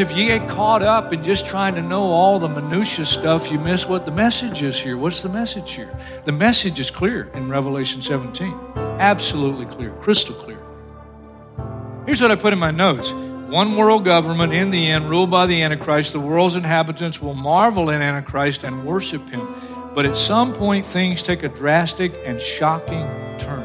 If you get caught up in just trying to know all the minutia stuff, you miss what the message is here. What's the message here? The message is clear in Revelation 17. Absolutely clear, crystal clear. Here's what I put in my notes. One world government in the end, ruled by the Antichrist. The world's inhabitants will marvel in Antichrist and worship him. But at some point, things take a drastic and shocking turn.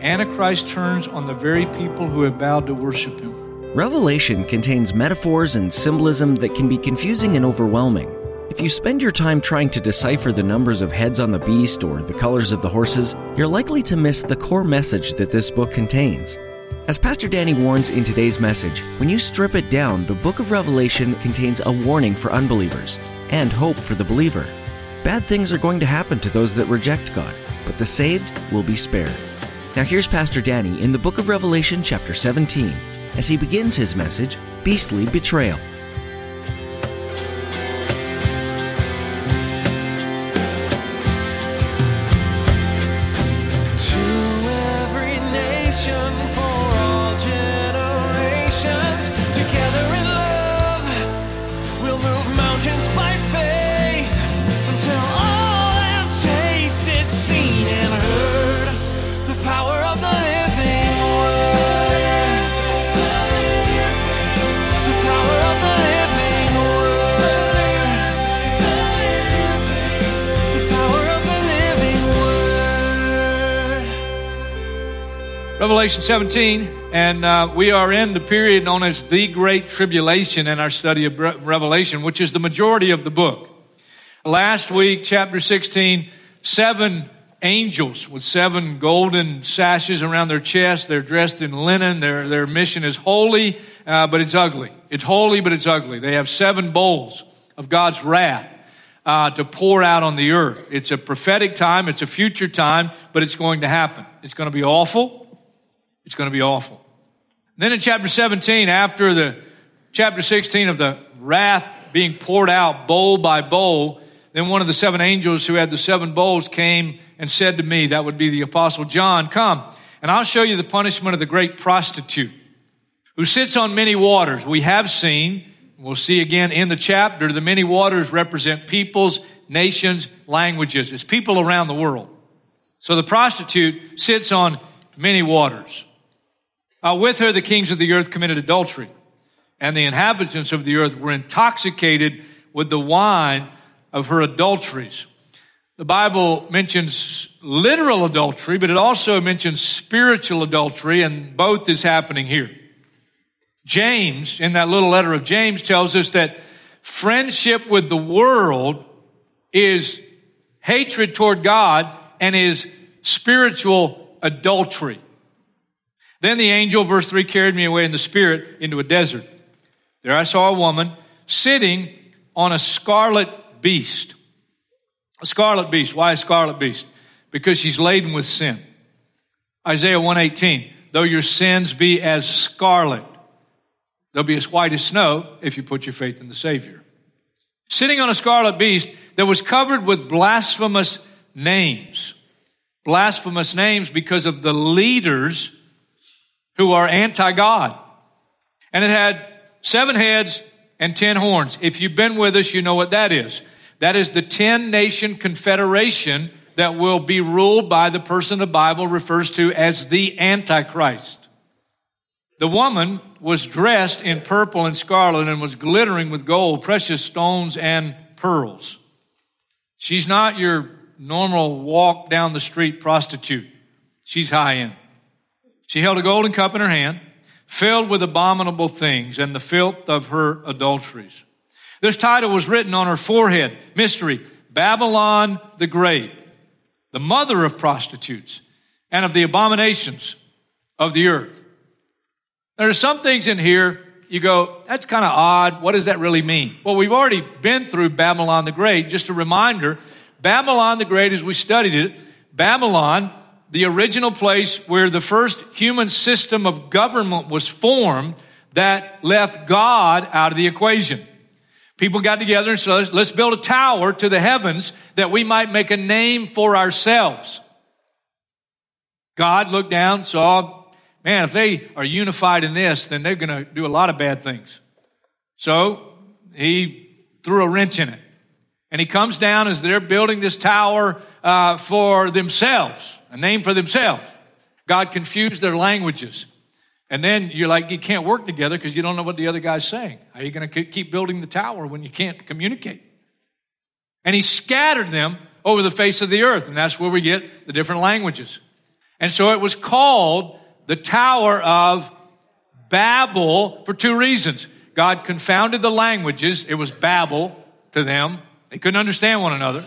Antichrist turns on the very people who have vowed to worship him. Revelation contains metaphors and symbolism that can be confusing and overwhelming. If you spend your time trying to decipher the numbers of heads on the beast or the colors of the horses, you're likely to miss the core message that this book contains. As Pastor Danny warns in today's message, when you strip it down, the book of Revelation contains a warning for unbelievers and hope for the believer. Bad things are going to happen to those that reject God, but the saved will be spared. Now here's Pastor Danny in the book of Revelation, chapter 17, as he begins his message, Beastly Betrayal. Revelation 17, and uh, we are in the period known as the Great Tribulation in our study of Re- Revelation, which is the majority of the book. Last week, chapter 16, seven angels with seven golden sashes around their chest. They're dressed in linen. Their, their mission is holy, uh, but it's ugly. It's holy, but it's ugly. They have seven bowls of God's wrath. Uh, to pour out on the earth. It's a prophetic time, it's a future time, but it's going to happen. It's going to be awful, it's going to be awful. Then in chapter 17, after the chapter 16 of the wrath being poured out bowl by bowl, then one of the seven angels who had the seven bowls came and said to me, that would be the apostle John, come and I'll show you the punishment of the great prostitute who sits on many waters. We have seen, we'll see again in the chapter, the many waters represent peoples, nations, languages. It's people around the world. So the prostitute sits on many waters. Uh, with her, the kings of the earth committed adultery, and the inhabitants of the earth were intoxicated with the wine of her adulteries. The Bible mentions literal adultery, but it also mentions spiritual adultery, and both is happening here. James, in that little letter of James, tells us that friendship with the world is hatred toward God and is spiritual adultery. Then the angel, verse 3, carried me away in the spirit into a desert. There I saw a woman sitting on a scarlet beast. A scarlet beast. Why a scarlet beast? Because she's laden with sin. Isaiah 118, though your sins be as scarlet, they'll be as white as snow if you put your faith in the Savior. Sitting on a scarlet beast that was covered with blasphemous names. Blasphemous names because of the leaders who are anti-God. And it had seven heads and ten horns. If you've been with us, you know what that is. That is the ten nation confederation that will be ruled by the person the Bible refers to as the Antichrist. The woman was dressed in purple and scarlet and was glittering with gold, precious stones, and pearls. She's not your normal walk down the street prostitute. She's high end. She held a golden cup in her hand, filled with abominable things and the filth of her adulteries. This title was written on her forehead, mystery, Babylon the Great, the mother of prostitutes and of the abominations of the earth. There are some things in here you go, that's kind of odd. What does that really mean? Well, we've already been through Babylon the Great. Just a reminder, Babylon the Great, as we studied it, Babylon, the original place where the first human system of government was formed that left God out of the equation. People got together and said, let's build a tower to the heavens that we might make a name for ourselves. God looked down, saw, man, if they are unified in this, then they're going to do a lot of bad things. So he threw a wrench in it. And he comes down as they're building this tower uh, for themselves, a name for themselves. God confused their languages. And then you're like, you can't work together because you don't know what the other guy's saying. How are you going to keep building the tower when you can't communicate? And he scattered them over the face of the earth. And that's where we get the different languages. And so it was called the Tower of Babel for two reasons. God confounded the languages. It was Babel to them. They couldn't understand one another.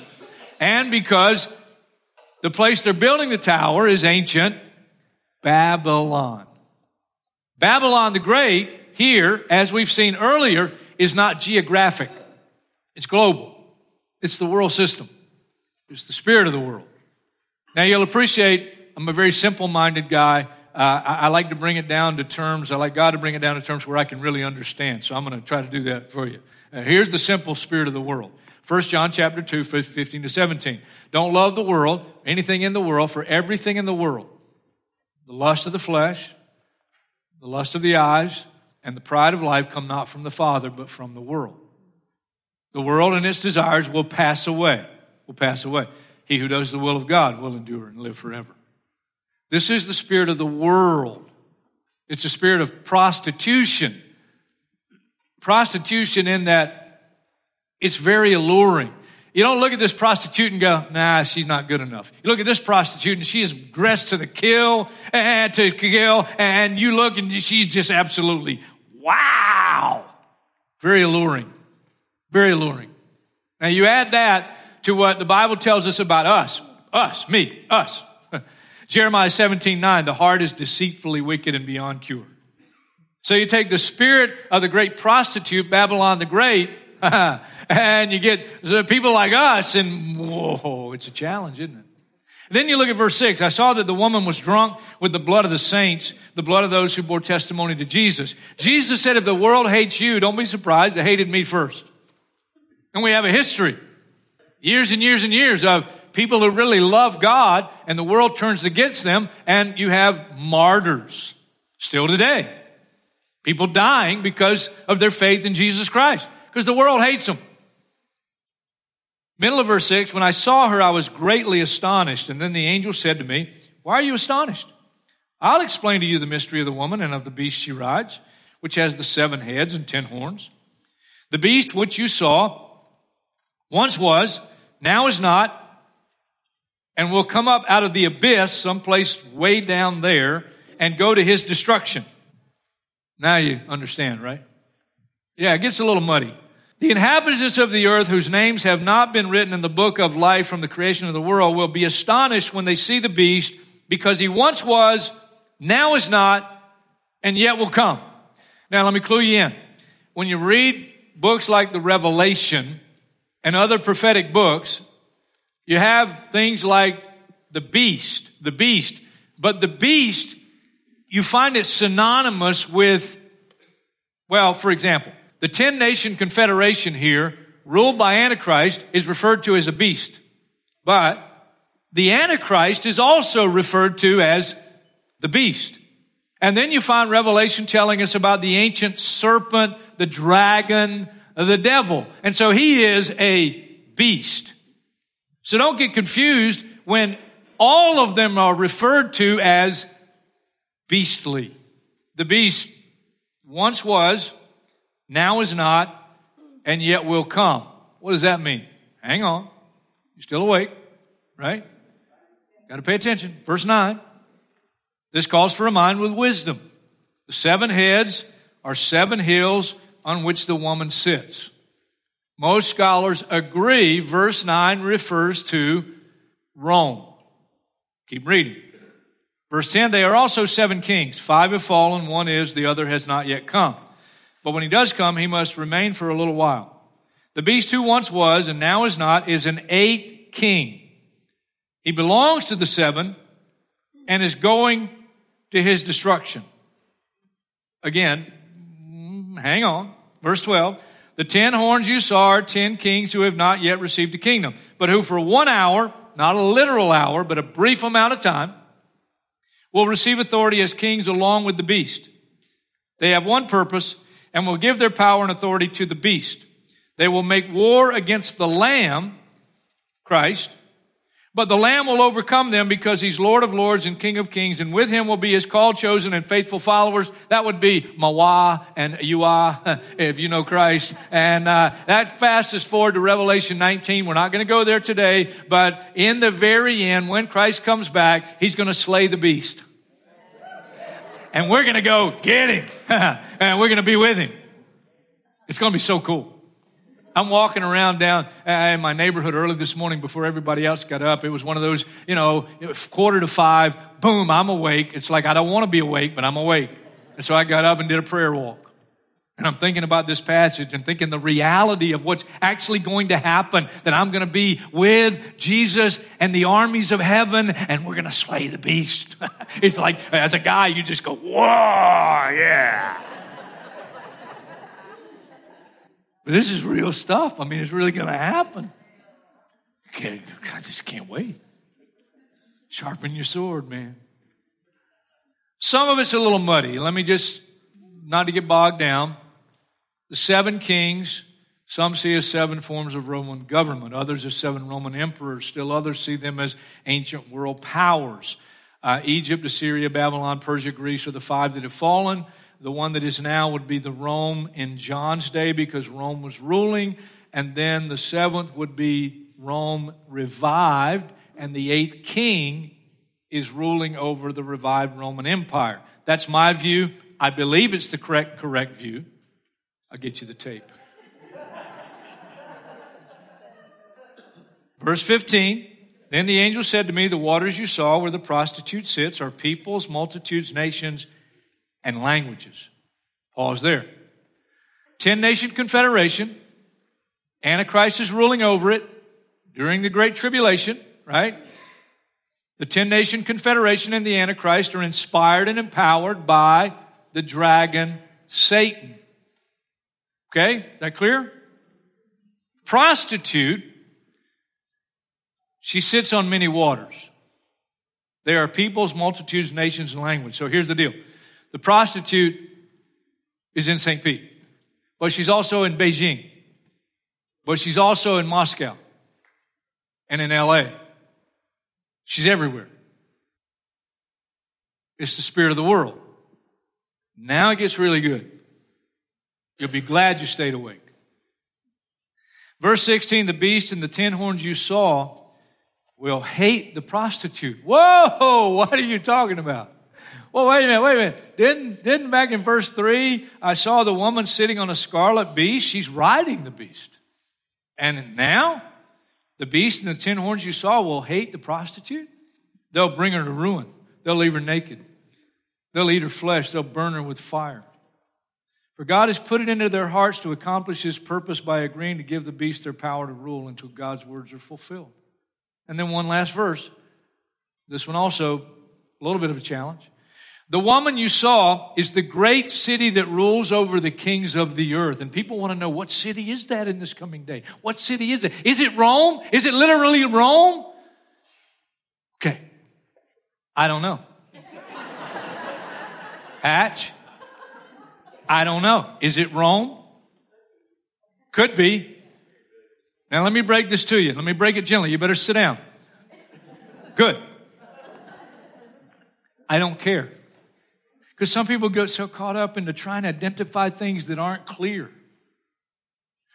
And because the place they're building the tower is ancient Babylon. Babylon the Great here, as we've seen earlier, is not geographic. It's global. It's the world system. It's the spirit of the world. Now you'll appreciate I'm a very simple minded guy. Uh, I, I, like to bring it down to terms. I like God to bring it down to terms where I can really understand. So I'm going to try to do that for you. Uh, here's the simple spirit of the world. 1 John chapter 2, 15 to 17. Don't love the world, anything in the world, for everything in the world. The lust of the flesh, the lust of the eyes, and the pride of life come not from the Father, but from the world. The world and its desires will pass away, will pass away. He who does the will of God will endure and live forever. This is the spirit of the world. It's a spirit of prostitution. Prostitution in that it's very alluring. You don't look at this prostitute and go, nah, she's not good enough. You look at this prostitute and she is dressed to the kill and to kill, and you look and she's just absolutely wow. Very alluring. Very alluring. Now you add that to what the Bible tells us about us. Us, me, us. Jeremiah 17, 9, the heart is deceitfully wicked and beyond cure. So you take the spirit of the great prostitute, Babylon the Great, and you get people like us, and whoa, it's a challenge, isn't it? Then you look at verse 6. I saw that the woman was drunk with the blood of the saints, the blood of those who bore testimony to Jesus. Jesus said, if the world hates you, don't be surprised, They hated me first. And we have a history. Years and years and years of people who really love God and the world turns against them and you have martyrs still today. People dying because of their faith in Jesus Christ because the world hates them. Middle of verse 6, when I saw her, I was greatly astonished. And then the angel said to me, Why are you astonished? I'll explain to you the mystery of the woman and of the beast she rides, which has the seven heads and ten horns. The beast which you saw once was, now is not, and will come up out of the abyss, someplace way down there, and go to his destruction. Now you understand, right? Yeah, it gets a little muddy. The inhabitants of the earth whose names have not been written in the book of life from the creation of the world will be astonished when they see the beast because he once was, now is not, and yet will come. Now let me clue you in. When you read books like the Revelation and other prophetic books, you have things like the beast, the beast, but the beast, you find it synonymous with, well, for example, the 10 nation confederation here, ruled by Antichrist, is referred to as a beast. But the Antichrist is also referred to as the beast. And then you find Revelation telling us about the ancient serpent, the dragon, the devil. And so he is a beast. So don't get confused when all of them are referred to as beastly. The beast once was, now is not, and yet will come. What does that mean? Hang on. You're still awake, right? Got to pay attention. Verse 9. This calls for a mind with wisdom. The seven heads are seven hills on which the woman sits. Most scholars agree verse 9 refers to Rome. Keep reading. Verse 10, they are also seven kings. Five have fallen, one is, the other has not yet come. But when he does come, he must remain for a little while. The beast who once was and now is not is an eighth king. He belongs to the seven and is going to his destruction. Again, mm, hang on. Verse 12. The ten horns you saw are ten kings who have not yet received a kingdom, but who for one hour, not a literal hour, but a brief amount of time, will receive authority as kings along with the beast. They have one purpose and will give their power and authority to the beast. They will make war against the Lamb, Christ, but the Lamb will overcome them because he's Lord of lords and King of kings, and with him will be his called, chosen, and faithful followers. That would be Mawa and Yuah, if you know Christ. And uh, that fast is forward to Revelation 19. We're not going to go there today, but in the very end, when Christ comes back, he's going to slay the beast. And we're going to go get him, and we're going to be with him. It's going to be so cool. I'm walking around down uh, in my neighborhood early this morning before everybody else got up. It was one of those, you know, quarter to five, boom, I'm awake. It's like I don't want to be awake, but I'm awake. And so I got up and did a prayer walk. And I'm thinking about this passage and thinking the reality of what's actually going to happen, that I'm going to be with Jesus and the armies of heaven and we're going to slay the beast. it's like, as a guy, you just go, whoa, yeah. But this is real stuff. I mean, it's really going to happen. Okay, I just can't wait. Sharpen your sword, man. Some of it's a little muddy. Let me just, not to get bogged down. The seven kings, some see as seven forms of Roman government, others as seven Roman emperors, still others see them as ancient world powers. Uh, Egypt, Assyria, Babylon, Persia, Greece are the five that have fallen. The one that is now would be the Rome in John's day because Rome was ruling. And then the seventh would be Rome revived. And the eighth king is ruling over the revived Roman Empire. That's my view. I believe it's the correct, correct view. I'll get you the tape. Verse 15. Then the angel said to me, The waters you saw where the prostitute sits are peoples, multitudes, nations, and languages. Pause there. Ten nation confederation. Antichrist is ruling over it during the Great Tribulation, right? The ten nation confederation and the Antichrist are inspired and empowered by the dragon Satan. Okay, is that clear? Prostitute, she sits on many waters. There are peoples, multitudes, nations, and language. So here's the deal. The prostitute is in St. Pete, but she's also in Beijing, but she's also in Moscow and in LA. She's everywhere. It's the spirit of the world. Now it gets really good. You'll be glad you stayed awake. Verse 16 the beast and the ten horns you saw will hate the prostitute. Whoa, what are you talking about? Well, wait a minute, wait a minute. Didn't, didn't back in verse 3, I saw the woman sitting on a scarlet beast? She's riding the beast. And now, the beast and the ten horns you saw will hate the prostitute. They'll bring her to ruin. They'll leave her naked. They'll eat her flesh. They'll burn her with fire. For God has put it into their hearts to accomplish his purpose by agreeing to give the beast their power to rule until God's words are fulfilled. And then one last verse. This one also a little bit of a challenge. The woman you saw is the great city that rules over the kings of the earth. And people want to know what city is that in this coming day? What city is it? Is it Rome? Is it literally Rome? Okay. I don't know. Hatch? I don't know. Is it Rome? Could be. Now let me break this to you. Let me break it gently. You better sit down. Good. I don't care. Because some people get so caught up into trying to identify things that aren't clear.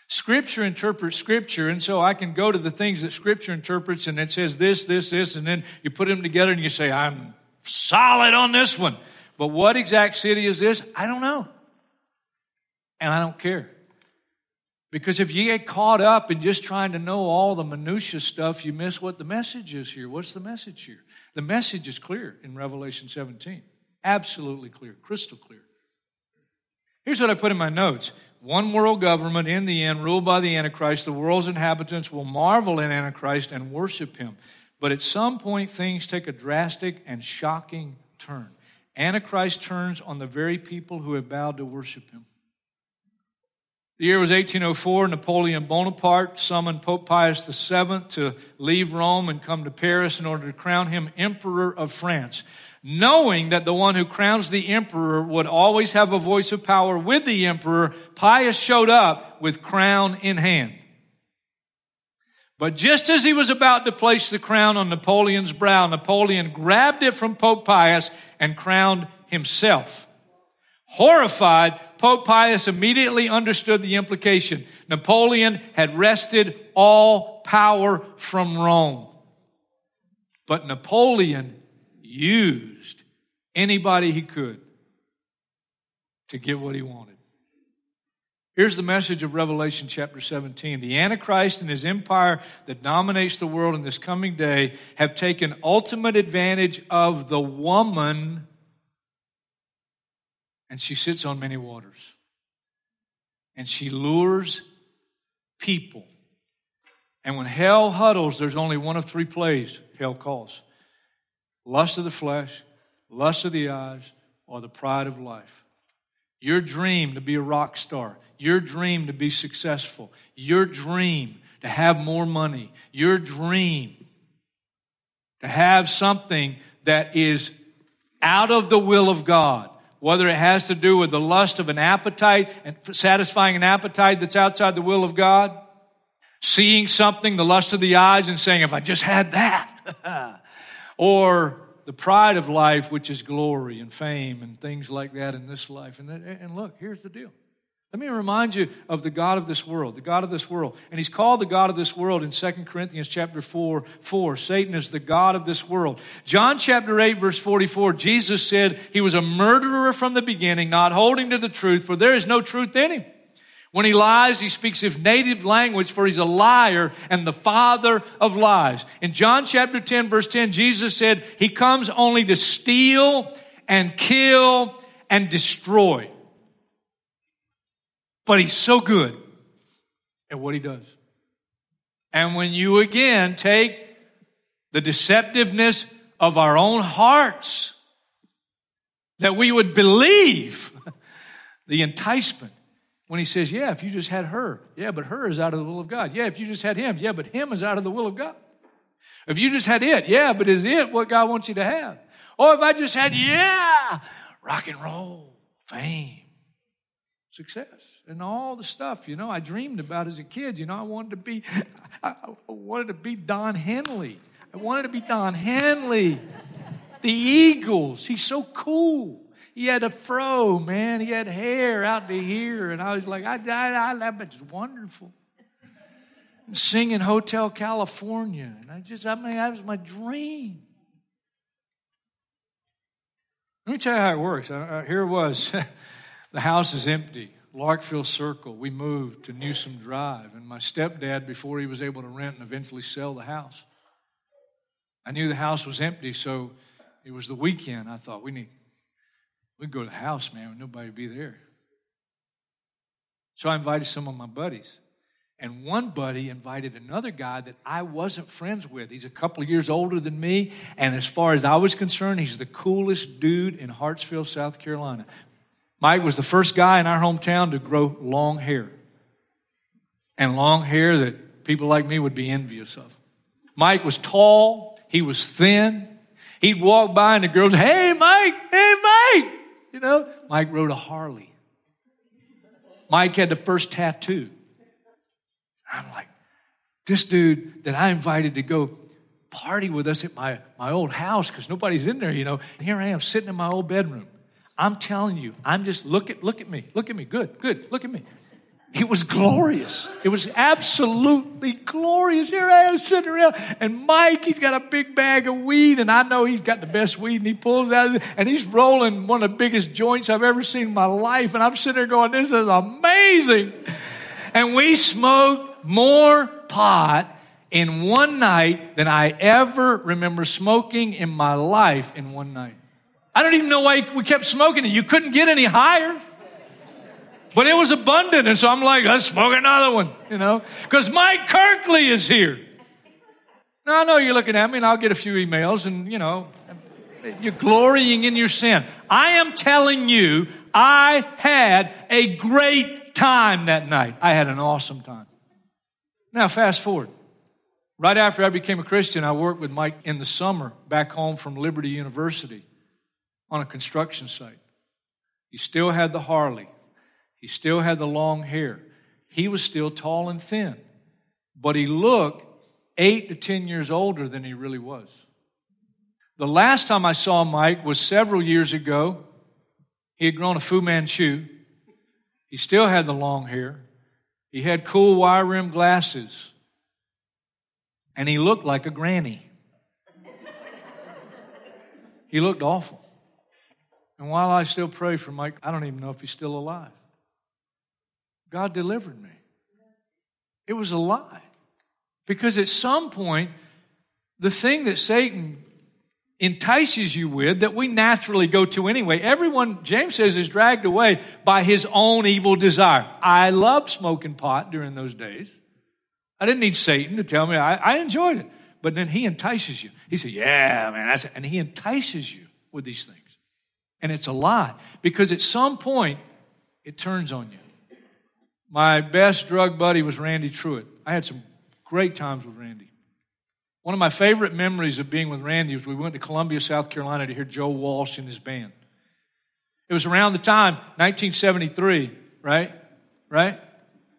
Scripture interprets Scripture, and so I can go to the things that Scripture interprets, and it says this, this, this, and then you put them together and you say, I'm solid on this one. But what exact city is this? I don't know. And I don't care. Because if you get caught up in just trying to know all the minutiae stuff, you miss what the message is here. What's the message here? The message is clear in Revelation 17. Absolutely clear, crystal clear. Here's what I put in my notes. One world government in the end, ruled by the Antichrist. The world's inhabitants will marvel in Antichrist and worship him. But at some point, things take a drastic and shocking turn. Antichrist turns on the very people who have vowed to worship him. The year was 1804. Napoleon Bonaparte summoned Pope Pius VII to leave Rome and come to Paris in order to crown him Emperor of France. Knowing that the one who crowns the emperor would always have a voice of power with the emperor, Pius showed up with crown in hand. But just as he was about to place the crown on Napoleon's brow, Napoleon grabbed it from Pope Pius and crowned himself. Horrified, Pope Pius immediately understood the implication. Napoleon had wrested all power from Rome. But Napoleon used anybody he could to get what he wanted. Here's the message of Revelation chapter 17. The Antichrist and his empire that dominates the world in this coming day have taken ultimate advantage of the woman and she sits on many waters. And she lures people. And when hell huddles, there's only one of three plays hell calls lust of the flesh, lust of the eyes, or the pride of life. Your dream to be a rock star, your dream to be successful, your dream to have more money, your dream to have something that is out of the will of God whether it has to do with the lust of an appetite and satisfying an appetite that's outside the will of God, seeing something, the lust of the eyes, and saying, if I just had that, or the pride of life, which is glory and fame and things like that in this life. And, and look, here's the deal let me remind you of the God of this world, the God of this world. And he's called the God of this world in 2 Corinthians chapter 4, 4. Satan is the God of this world. John chapter 8 verse 44, Jesus said he was a murderer from the beginning, not holding to the truth, for there is no truth in him. When he lies, he speaks his native language, for he's a liar and the father of lies. In John chapter 10 verse 10, Jesus said he comes only to steal and kill and destroy. But he's so good at what he does. And when you again take the deceptiveness of our own hearts, that we would believe the enticement when he says, Yeah, if you just had her, yeah, but her is out of the will of God. Yeah, if you just had him, yeah, but him is out of the will of God. If you just had it, yeah, but is it what God wants you to have? Or if I just had, yeah, rock and roll, fame, success and all the stuff, you know, I dreamed about as a kid. You know, I wanted to be, I wanted to be Don Henley. I wanted to be Don Henley. The Eagles. He's so cool. He had a fro, man. He had hair out to here. And I was like, I, I, I that's wonderful. And singing Hotel California. And I just, I mean, that was my dream. Let me tell you how it works. Here it was. the house is empty. Larkville Circle, we moved to Newsom Drive, and my stepdad, before he was able to rent and eventually sell the house, I knew the house was empty, so it was the weekend. I thought we need we'd go to the house, man, nobody would be there. So I invited some of my buddies. And one buddy invited another guy that I wasn't friends with. He's a couple years older than me. And as far as I was concerned, he's the coolest dude in Hartsville, South Carolina. Mike was the first guy in our hometown to grow long hair. And long hair that people like me would be envious of. Mike was tall, he was thin. He'd walk by and the girls, hey Mike, hey Mike. You know, Mike rode a Harley. Mike had the first tattoo. I'm like, this dude that I invited to go party with us at my, my old house because nobody's in there, you know. And here I am sitting in my old bedroom. I'm telling you, I'm just look at look at me, look at me, good, good, look at me. It was glorious. It was absolutely glorious. Here I am sitting around, and Mike, he's got a big bag of weed, and I know he's got the best weed, and he pulls it out, and he's rolling one of the biggest joints I've ever seen in my life, and I'm sitting there going, "This is amazing." And we smoked more pot in one night than I ever remember smoking in my life in one night. I don't even know why we kept smoking it. You couldn't get any higher. But it was abundant, and so I'm like, let's smoke another one, you know, because Mike Kirkley is here. Now I know you're looking at me, and I'll get a few emails, and you know, you're glorying in your sin. I am telling you, I had a great time that night. I had an awesome time. Now, fast forward. Right after I became a Christian, I worked with Mike in the summer back home from Liberty University on a construction site. He still had the Harley. He still had the long hair. He was still tall and thin, but he looked eight to 10 years older than he really was. The last time I saw Mike was several years ago. He had grown a Fu Manchu. He still had the long hair. He had cool wire rimmed glasses. And he looked like a granny. he looked awful. And while I still pray for Mike, I don't even know if he's still alive. God delivered me. It was a lie. Because at some point, the thing that Satan entices you with that we naturally go to anyway. Everyone, James says, is dragged away by his own evil desire. I loved smoking pot during those days. I didn't need Satan to tell me. I, I enjoyed it. But then he entices you. He said, Yeah, man. And he entices you with these things. And it's a lie because at some point it turns on you. My best drug buddy was Randy Truitt. I had some great times with Randy. One of my favorite memories of being with Randy was we went to Columbia, South Carolina to hear Joe Walsh and his band. It was around the time, 1973, right? Right?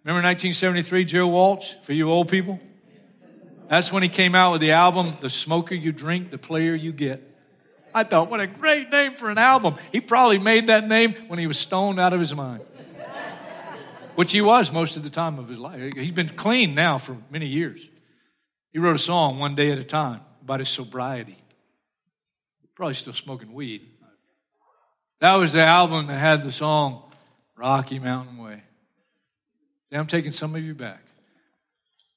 Remember 1973, Joe Walsh, for you old people? That's when he came out with the album, The Smoker You Drink, The Player You Get. I thought, what a great name for an album. He probably made that name when he was stoned out of his mind, which he was most of the time of his life. He's been clean now for many years. He wrote a song one day at a time about his sobriety. Probably still smoking weed. That was the album that had the song Rocky Mountain Way. Now I'm taking some of you back.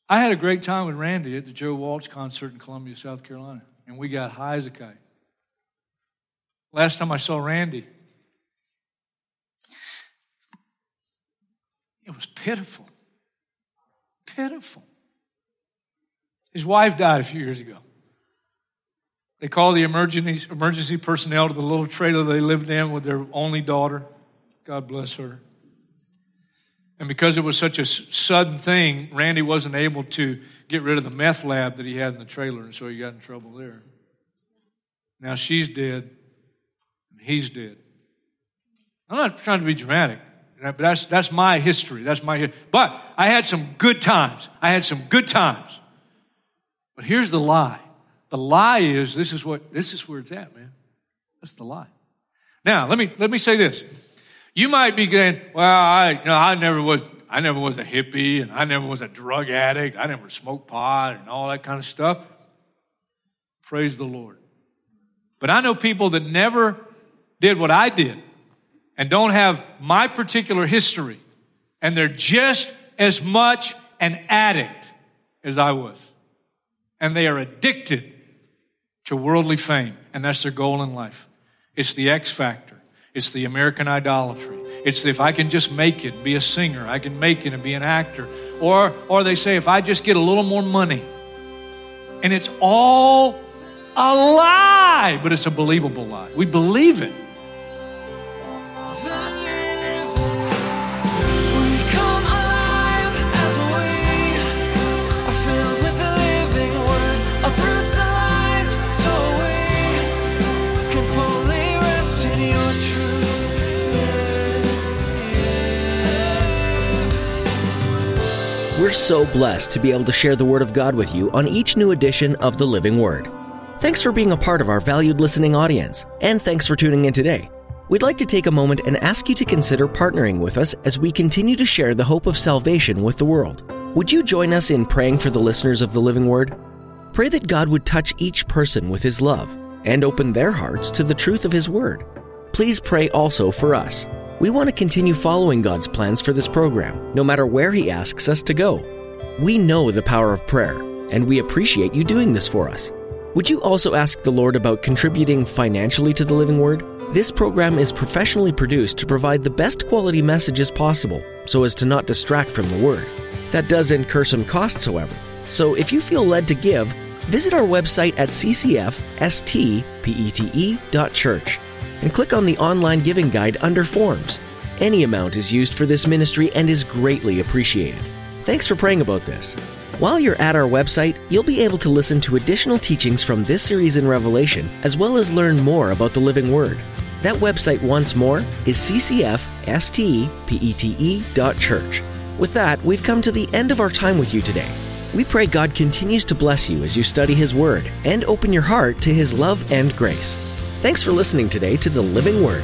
I had a great time with Randy at the Joe Walsh concert in Columbia, South Carolina, and we got high as a kite. Last time I saw Randy, it was pitiful. Pitiful. His wife died a few years ago. They called the emergency, emergency personnel to the little trailer they lived in with their only daughter. God bless her. And because it was such a sudden thing, Randy wasn't able to get rid of the meth lab that he had in the trailer, and so he got in trouble there. Now she's dead, he's dead. I'm not trying to be dramatic, but that's, that's my history. That's my But I had some good times. I had some good times. But here's the lie. The lie is this is what this is where it's at, man. That's the lie. Now, let me let me say this. You might be going, well, I you know, I never was I never was a hippie and I never was a drug addict. I never smoked pot and all that kind of stuff. Praise the Lord. But I know people that never did what I did and don't have my particular history, and they're just as much an addict as I was and they are addicted to worldly fame, and that's their goal in life. It's the X factor. It's the American idolatry. It's if I can just make it, and be a singer, I can make it and be an actor. Or, or they say, if I just get a little more money. And it's all a lie, but it's a believable lie. We believe it. So blessed to be able to share the Word of God with you on each new edition of The Living Word. Thanks for being a part of our valued listening audience, and thanks for tuning in today. We'd like to take a moment and ask you to consider partnering with us as we continue to share the hope of salvation with the world. Would you join us in praying for the listeners of the Living Word? Pray that God would touch each person with His love and open their hearts to the truth of His Word. Please pray also for us we want to continue following God's plans for this program, no matter where He asks us to go. We know the power of prayer, and we appreciate you doing this for us. Would you also ask the Lord about contributing financially to the Living Word? This program is professionally produced to provide the best quality messages possible so as to not distract from the Word. That does incur some costs, however. So if you feel led to give, visit our website at ccfstpete.church and click on the online giving guide under Forms. Any amount is used for this ministry and is greatly appreciated. Thanks for praying about this. While you're at our website, you'll be able to listen to additional teachings from this series in Revelation, as well as learn more about the living Word. That website, once more, is ccfstpete.church. With that, we've come to the end of our time with you today. We pray God continues to bless you as you study His Word and open your heart to His love and grace. Thanks for listening today to the Living Word.